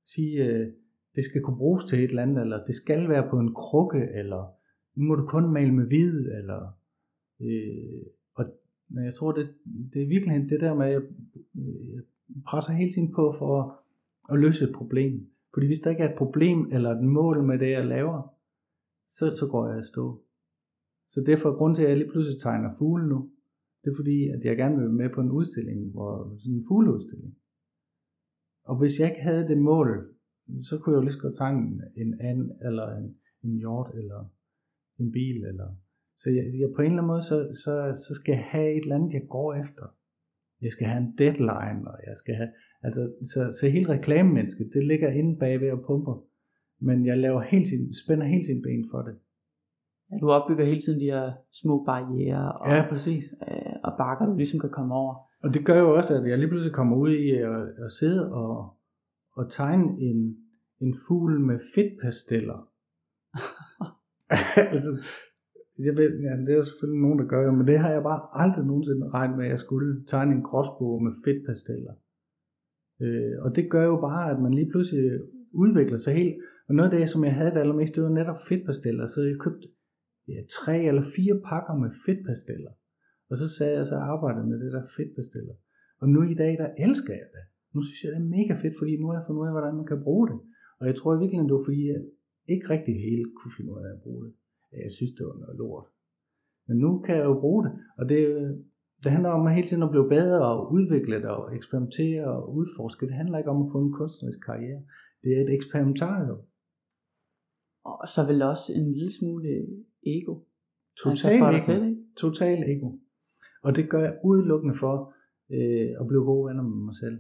sige, øh, det skal kunne bruges til et eller andet, eller det skal være på en krukke, eller nu må du kun male med hvid, eller øh, men jeg tror, det, det er virkelig det der med, at jeg, presser hele tiden på for at, at løse et problem. Fordi hvis der ikke er et problem eller et mål med det, jeg laver, så, så går jeg at stå. Så derfor er grund til, at jeg lige pludselig tegner fugle nu. Det er fordi, at jeg gerne vil være med på en udstilling, hvor, sådan en fugleudstilling. Og hvis jeg ikke havde det mål, så kunne jeg jo lige så godt tegne en and, eller en, en hjort, eller en bil, eller... Så jeg, jeg på en eller anden måde, så, så, så skal jeg have et eller andet, jeg går efter. Jeg skal have en deadline, og jeg skal have... Altså, så, så hele reklamemennesket, det ligger inde bagved og pumper. Men jeg laver hele tiden, spænder hele tiden ben for det. Ja, du opbygger hele tiden de her små barriere og, Ja, præcis. øh, og bakker, du ligesom kan komme over. Og det gør jo også, at jeg lige pludselig kommer ud i at, at sidde og, og tegne en, en fugl med fedtpasteller. altså, jeg ved, ja, det er jo selvfølgelig nogen, der gør jo, men det har jeg bare aldrig nogensinde regnet med, at jeg skulle tegne en gråsbog med fedtpasteller. Øh, og det gør jo bare, at man lige pludselig udvikler sig helt. Og noget af det, som jeg havde det allermest, det var netop fedtpasteller. Så jeg købte ja, tre eller fire pakker med fedtpasteller. Og så sagde jeg så arbejdede med det der fedtpasteller. Og nu i dag, der elsker jeg det. Nu synes jeg, det er mega fedt, fordi nu har jeg fundet ud af, hvordan man kan bruge det. Og jeg tror virkelig, det var fordi, jeg ikke rigtig helt kunne finde ud af at bruge det. Jeg synes, det var noget lort. Men nu kan jeg jo bruge det, og det, det handler om at hele tiden at blive bedre og udvikle det og eksperimentere og udforske. Det handler ikke om at få en kunstnerisk karriere. Det er et eksperimentarium. Og så vel også en lille smule ego. Total ego. selv, ikke? Total ego. Og det gør jeg udelukkende for øh, at blive gode venner med mig selv.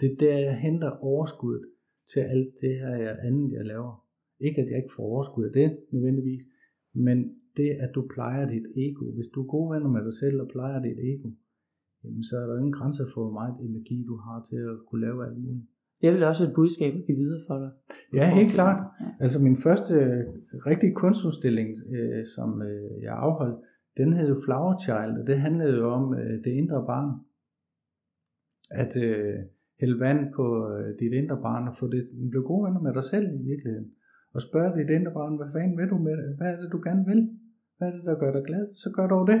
Det er der, jeg henter overskuddet til alt det her jeg andet, jeg laver. Ikke at jeg ikke får overskud af det nødvendigvis, men det at du plejer dit ego. Hvis du er gode venner med dig selv og plejer dit ego, jamen så er der ingen grænser for, hvor meget energi du har til at kunne lave alt muligt. Det er vel også et budskab at give videre for dig. Ja, helt klart. Altså min første øh, rigtige kunstudstilling, øh, som øh, jeg afholdt, den hed jo Flower Child, og det handlede jo om øh, det indre barn. At øh, hælde vand på øh, dit indre barn og få det, blive gode venner med dig selv i virkeligheden. Og spørge dit indre barn, hvad fanden vil du med det? Hvad er det, du gerne vil? Hvad er det, der gør dig glad? Så gør dog det.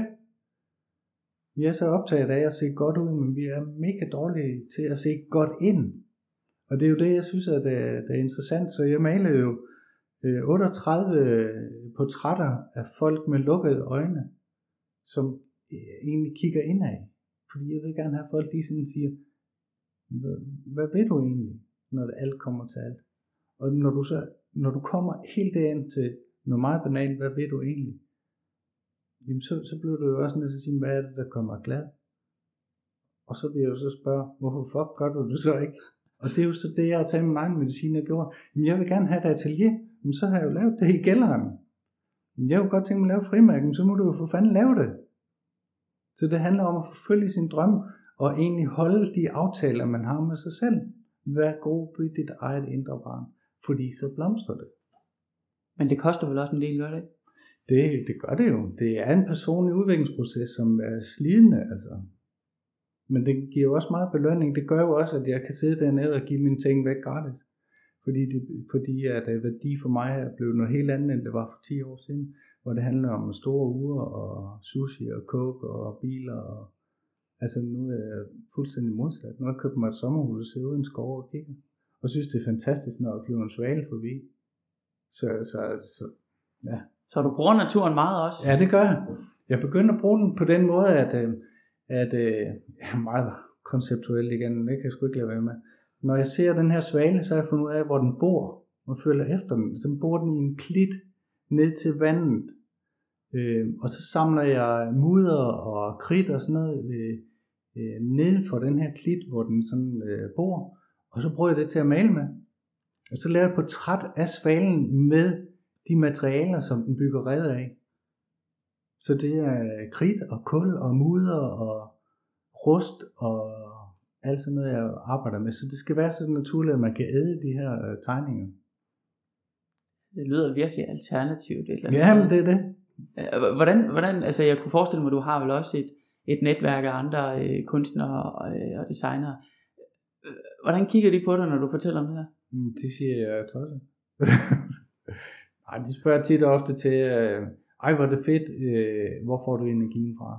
Vi er så optaget af at se godt ud, men vi er mega dårlige til at se godt ind. Og det er jo det, jeg synes, at det, er- det er interessant. Så jeg malede jo øh, 38 øh, portrætter af folk med lukkede øjne, som øh, egentlig kigger indad. Fordi jeg vil gerne have folk, de sådan siger, hvad, hvad ved du egentlig, når det alt kommer til alt? Og når du så, når du kommer helt derind til noget meget banalt, hvad ved du egentlig? Jamen så, så bliver du jo også nødt til at sige, hvad er det, der kommer dig glad? Og så vil jeg jo så spørge, hvorfor fuck gør du det så ikke? Og det er jo så det, jeg har taget min egen medicin og gjort. Jamen jeg vil gerne have et atelier, men så har jeg jo lavet det i kælderen. Men jeg kunne godt tænke mig at lave frimærken, så må du jo for fanden lave det. Så det handler om at forfølge sin drøm, og egentlig holde de aftaler, man har med sig selv. Vær god ved dit eget indre barn, fordi så blomstrer det. Men det koster vel også en del, gør det? Det, det gør det jo. Det er en personlig udviklingsproces, som er slidende, altså. Men det giver jo også meget belønning. Det gør jo også, at jeg kan sidde dernede og give mine ting væk gratis. Fordi, det, fordi at øh, værdi for mig er blevet noget helt andet, end det var for 10 år siden. Hvor det handler om store uger og sushi og coke og biler. Og, altså nu er jeg fuldstændig modsat. Nu har jeg købt mig et sommerhus og sidder ude i en skov og kigger. Og synes, det er fantastisk, når der flyver en svale forbi. Så, så, så ja. Så du bruger naturen meget også? Ja, det gør jeg. Jeg begynder at bruge den på den måde, at, øh, at øh, jeg er meget konceptuel igen, det kan jeg sgu ikke lade være med. Når jeg ser den her svale, så har jeg fundet ud af, hvor den bor, og følger efter den. Så bor den i en klit ned til vandet. Øh, og så samler jeg mudder og kridt og sådan noget øh, øh, ned for den her klit, hvor den sådan øh, bor. Og så bruger jeg det til at male med. Og så laver jeg et portræt af svalen med de materialer, som den bygger red af. Så det er kridt og kul og mudder og rust og alt sådan noget, jeg arbejder med. Så det skal være så naturligt, at man kan æde de her øh, tegninger. Det lyder virkelig alternativt. Et eller andet Ja, men sted. det er det. Øh, Hvordan, hvordan, altså jeg kunne forestille mig, at du har vel også et, et netværk af andre øh, kunstnere og, øh, og designere. Hvordan kigger de på dig, når du fortæller om det her? Mm, Det siger jeg er tosset. Nej, de spørger tit og ofte til, øh, ej hvor er det fedt, øh, hvor får du energien fra?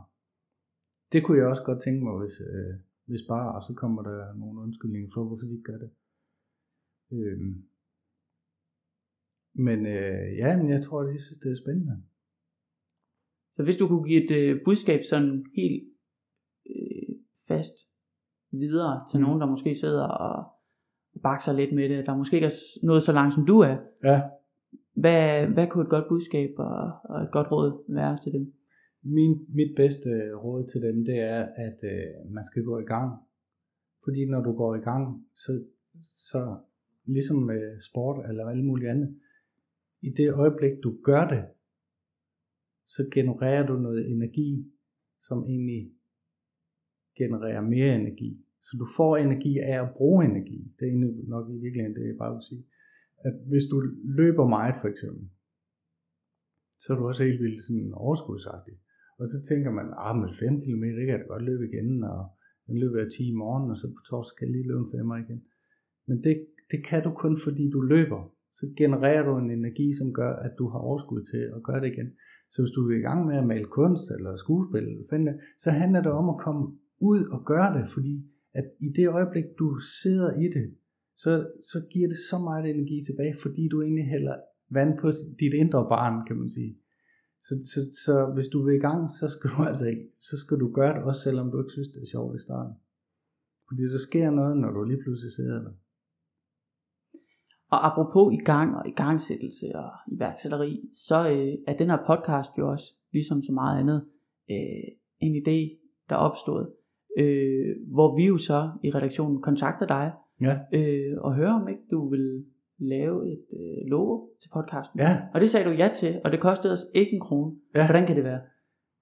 Det kunne jeg også godt tænke mig, hvis, øh, hvis bare, og så kommer der nogle undskyldninger for, hvorfor de ikke gør det. Øh, men øh, ja, men jeg tror, at de synes, det er spændende. Så hvis du kunne give et øh, budskab sådan helt øh, fast videre til Mm. nogen, der måske sidder og bakser lidt med det, der måske ikke er nået så langt, som du er, Ja, hvad, hvad kunne et godt budskab og, og et godt råd være til dem? Min, mit bedste råd til dem, det er, at øh, man skal gå i gang. Fordi når du går i gang, så, så ligesom med sport eller alt muligt andet, i det øjeblik du gør det, så genererer du noget energi, som egentlig genererer mere energi. Så du får energi af at bruge energi. Det er nok i virkeligheden det, jeg bare vil sige. At hvis du løber meget for eksempel, så er du også helt vildt sådan overskudsagtig. Og så tænker man, ah, med 5 km, det kan jeg da godt løbe igen, og den løber jeg 10 i morgen, og så på torsdag skal jeg lige løbe en 5 igen. Men det, det kan du kun, fordi du løber. så genererer du en energi, som gør, at du har overskud til at gøre det igen. Så hvis du er i gang med at male kunst eller skuespil, eller finde, så handler det om at komme ud og gøre det, fordi at i det øjeblik, du sidder i det, så, så giver det så meget energi tilbage, fordi du egentlig hælder vand på dit indre barn, kan man sige. Så, så, så hvis du vil i gang, så skal du altså ikke, så skal du gøre det også, selvom du ikke synes, det er sjovt i starten. Fordi der sker noget, når du lige pludselig sidder der. Og apropos i gang og igangsættelse og iværksætteri, så øh, er den her podcast jo også, ligesom så meget andet, øh, en idé, der opstod opstået. Øh, hvor vi jo så i redaktionen kontakter dig, Ja. øh, og hører om ikke du vil lave et øh, logo til podcasten. Ja, Og det sagde du ja til, og det kostede os ikke en krone. Ja. Hvordan kan det være?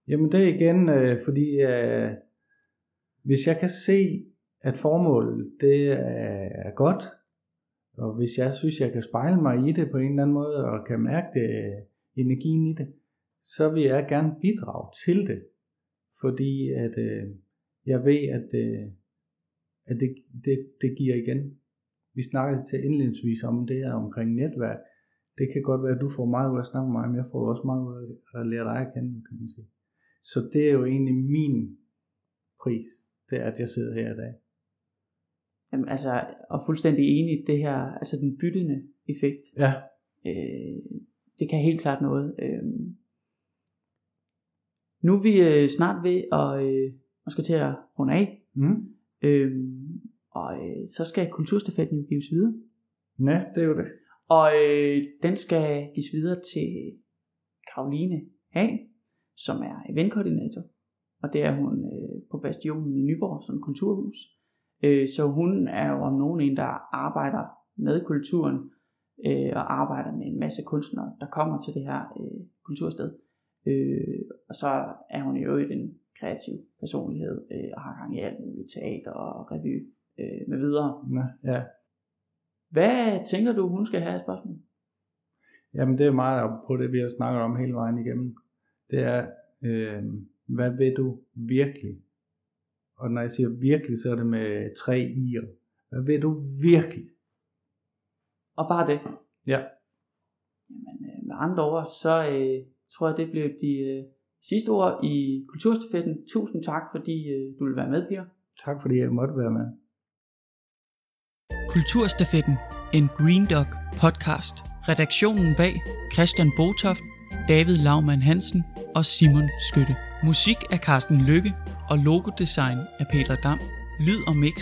Jamen det er igen, øh, fordi øh, hvis jeg kan se, at formålet det er, er godt, og hvis jeg synes, jeg kan spejle mig i det på en eller anden måde, og kan mærke det, energien i det, så vil jeg gerne bidrage til det. Fordi at øh, jeg ved, at, øh, at det, det, det giver igen. Vi snakkede til indledningsvis om det her omkring netværk. Det kan godt være, at du får meget ud af at snakke med mig, men jeg får også meget ud af at lære dig at kende, kan man sige. Så det er jo egentlig min pris, det er, at jeg sidder her i dag. Jamen, altså, og fuldstændig enig i det her, altså den byttende effekt. Ja, Øh, det kan helt klart noget. Øh, nu er vi øh, snart ved at, øh, at skal til at runde af, mm. øh, og øh, så skal kulturstafetten jo gives videre. ja det er jo det. Og øh, den skal gives videre til Karoline Hagen, som er eventkoordinator. Og det er hun øh, på Bastionen i Nyborg, som kulturhus. Øh, så hun er jo om nogen en, der arbejder med kulturen øh, og arbejder med en masse kunstnere, der kommer til det her øh, kultursted. Øh, og så er hun i øvrigt en kreativ personlighed øh, og har gang i alt muligt teater og revy øh, med videre. Ja, ja. Hvad tænker du, hun skal have af spørgsmål? Jamen det er meget op på det, vi har snakket om hele vejen igennem. Det er, øh, hvad ved du virkelig? Og når jeg siger virkelig, så er det med tre i'er. Hvad ved du virkelig? Og bare det. Ja, Jamen, øh, med andre ord, så øh, tror jeg, det blev de øh, sidste ord i Kulturstafetten. Tusind tak, fordi øh, du vil være med, Pia. tak fordi jeg måtte være med. Kulturstafetten, en Green Dog podcast. Redaktionen bag Christian Botoft, David Laumann Hansen og Simon Skytte. Musik af Carsten Lykke og logodesign af Peter Dam. Lyd og mix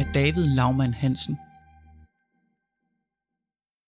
af David Laumann Hansen.